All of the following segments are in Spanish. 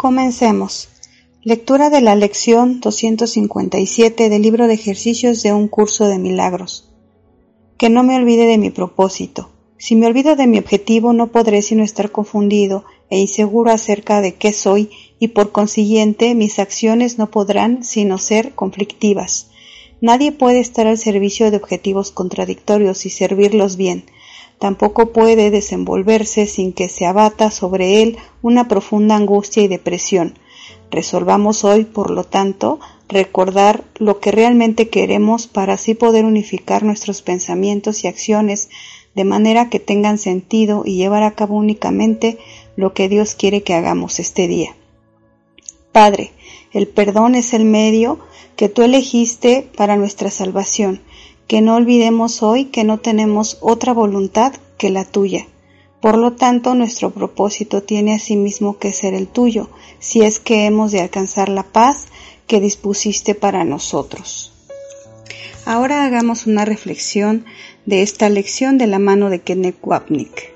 Comencemos. Lectura de la lección 257 del libro de ejercicios de un curso de milagros. Que no me olvide de mi propósito. Si me olvido de mi objetivo no podré sino estar confundido e inseguro acerca de qué soy y por consiguiente mis acciones no podrán sino ser conflictivas. Nadie puede estar al servicio de objetivos contradictorios y servirlos bien tampoco puede desenvolverse sin que se abata sobre él una profunda angustia y depresión. Resolvamos hoy, por lo tanto, recordar lo que realmente queremos para así poder unificar nuestros pensamientos y acciones de manera que tengan sentido y llevar a cabo únicamente lo que Dios quiere que hagamos este día. Padre, el perdón es el medio que tú elegiste para nuestra salvación que no olvidemos hoy que no tenemos otra voluntad que la tuya. Por lo tanto, nuestro propósito tiene asimismo que ser el tuyo, si es que hemos de alcanzar la paz que dispusiste para nosotros. Ahora hagamos una reflexión de esta lección de la mano de Kenneth Wapnick.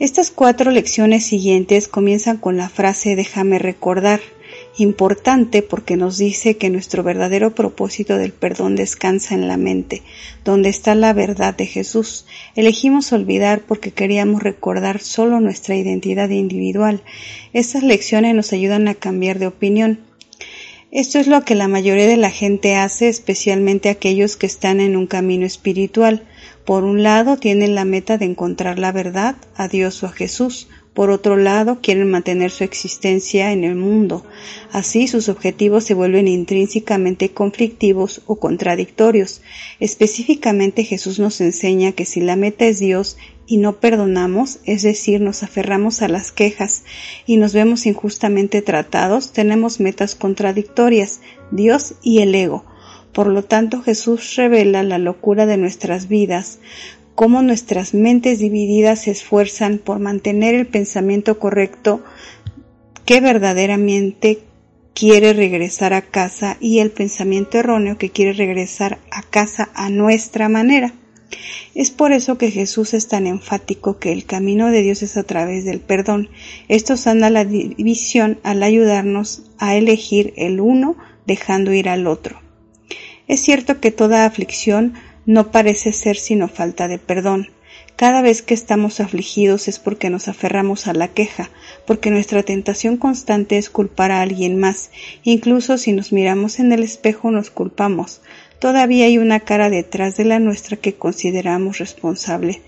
Estas cuatro lecciones siguientes comienzan con la frase déjame recordar, importante porque nos dice que nuestro verdadero propósito del perdón descansa en la mente, donde está la verdad de Jesús. Elegimos olvidar porque queríamos recordar solo nuestra identidad individual. Estas lecciones nos ayudan a cambiar de opinión. Esto es lo que la mayoría de la gente hace, especialmente aquellos que están en un camino espiritual. Por un lado, tienen la meta de encontrar la verdad, a Dios o a Jesús. Por otro lado, quieren mantener su existencia en el mundo. Así sus objetivos se vuelven intrínsecamente conflictivos o contradictorios. Específicamente Jesús nos enseña que si la meta es Dios y no perdonamos, es decir, nos aferramos a las quejas y nos vemos injustamente tratados, tenemos metas contradictorias, Dios y el ego. Por lo tanto, Jesús revela la locura de nuestras vidas, cómo nuestras mentes divididas se esfuerzan por mantener el pensamiento correcto que verdaderamente quiere regresar a casa y el pensamiento erróneo que quiere regresar a casa a nuestra manera. Es por eso que Jesús es tan enfático que el camino de Dios es a través del perdón. Esto sana la división al ayudarnos a elegir el uno dejando ir al otro. Es cierto que toda aflicción no parece ser sino falta de perdón. Cada vez que estamos afligidos es porque nos aferramos a la queja, porque nuestra tentación constante es culpar a alguien más, incluso si nos miramos en el espejo nos culpamos. Todavía hay una cara detrás de la nuestra que consideramos responsable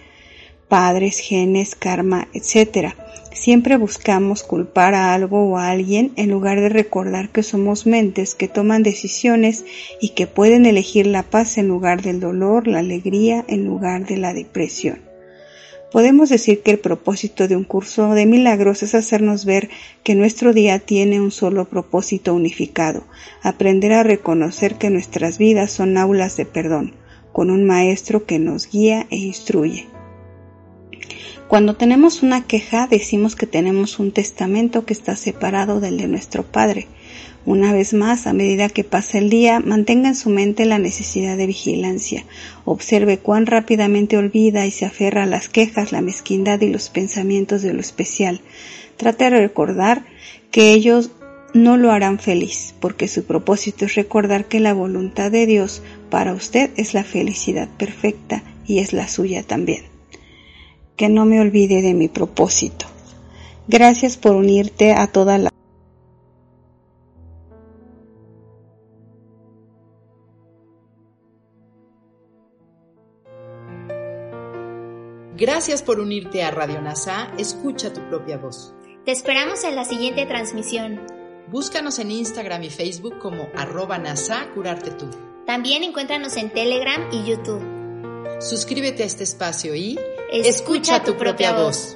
padres, genes, karma, etc. Siempre buscamos culpar a algo o a alguien en lugar de recordar que somos mentes que toman decisiones y que pueden elegir la paz en lugar del dolor, la alegría en lugar de la depresión. Podemos decir que el propósito de un curso de milagros es hacernos ver que nuestro día tiene un solo propósito unificado, aprender a reconocer que nuestras vidas son aulas de perdón, con un maestro que nos guía e instruye. Cuando tenemos una queja decimos que tenemos un testamento que está separado del de nuestro Padre. Una vez más, a medida que pasa el día, mantenga en su mente la necesidad de vigilancia. Observe cuán rápidamente olvida y se aferra a las quejas, la mezquindad y los pensamientos de lo especial. Trate de recordar que ellos no lo harán feliz, porque su propósito es recordar que la voluntad de Dios para usted es la felicidad perfecta y es la suya también que no me olvide de mi propósito. Gracias por unirte a toda la Gracias por unirte a Radio NASA. Escucha tu propia voz. Te esperamos en la siguiente transmisión. Búscanos en Instagram y Facebook como arroba NASA Curarte Tú. También encuéntranos en Telegram y YouTube. Suscríbete a este espacio y Escucha tu propia voz.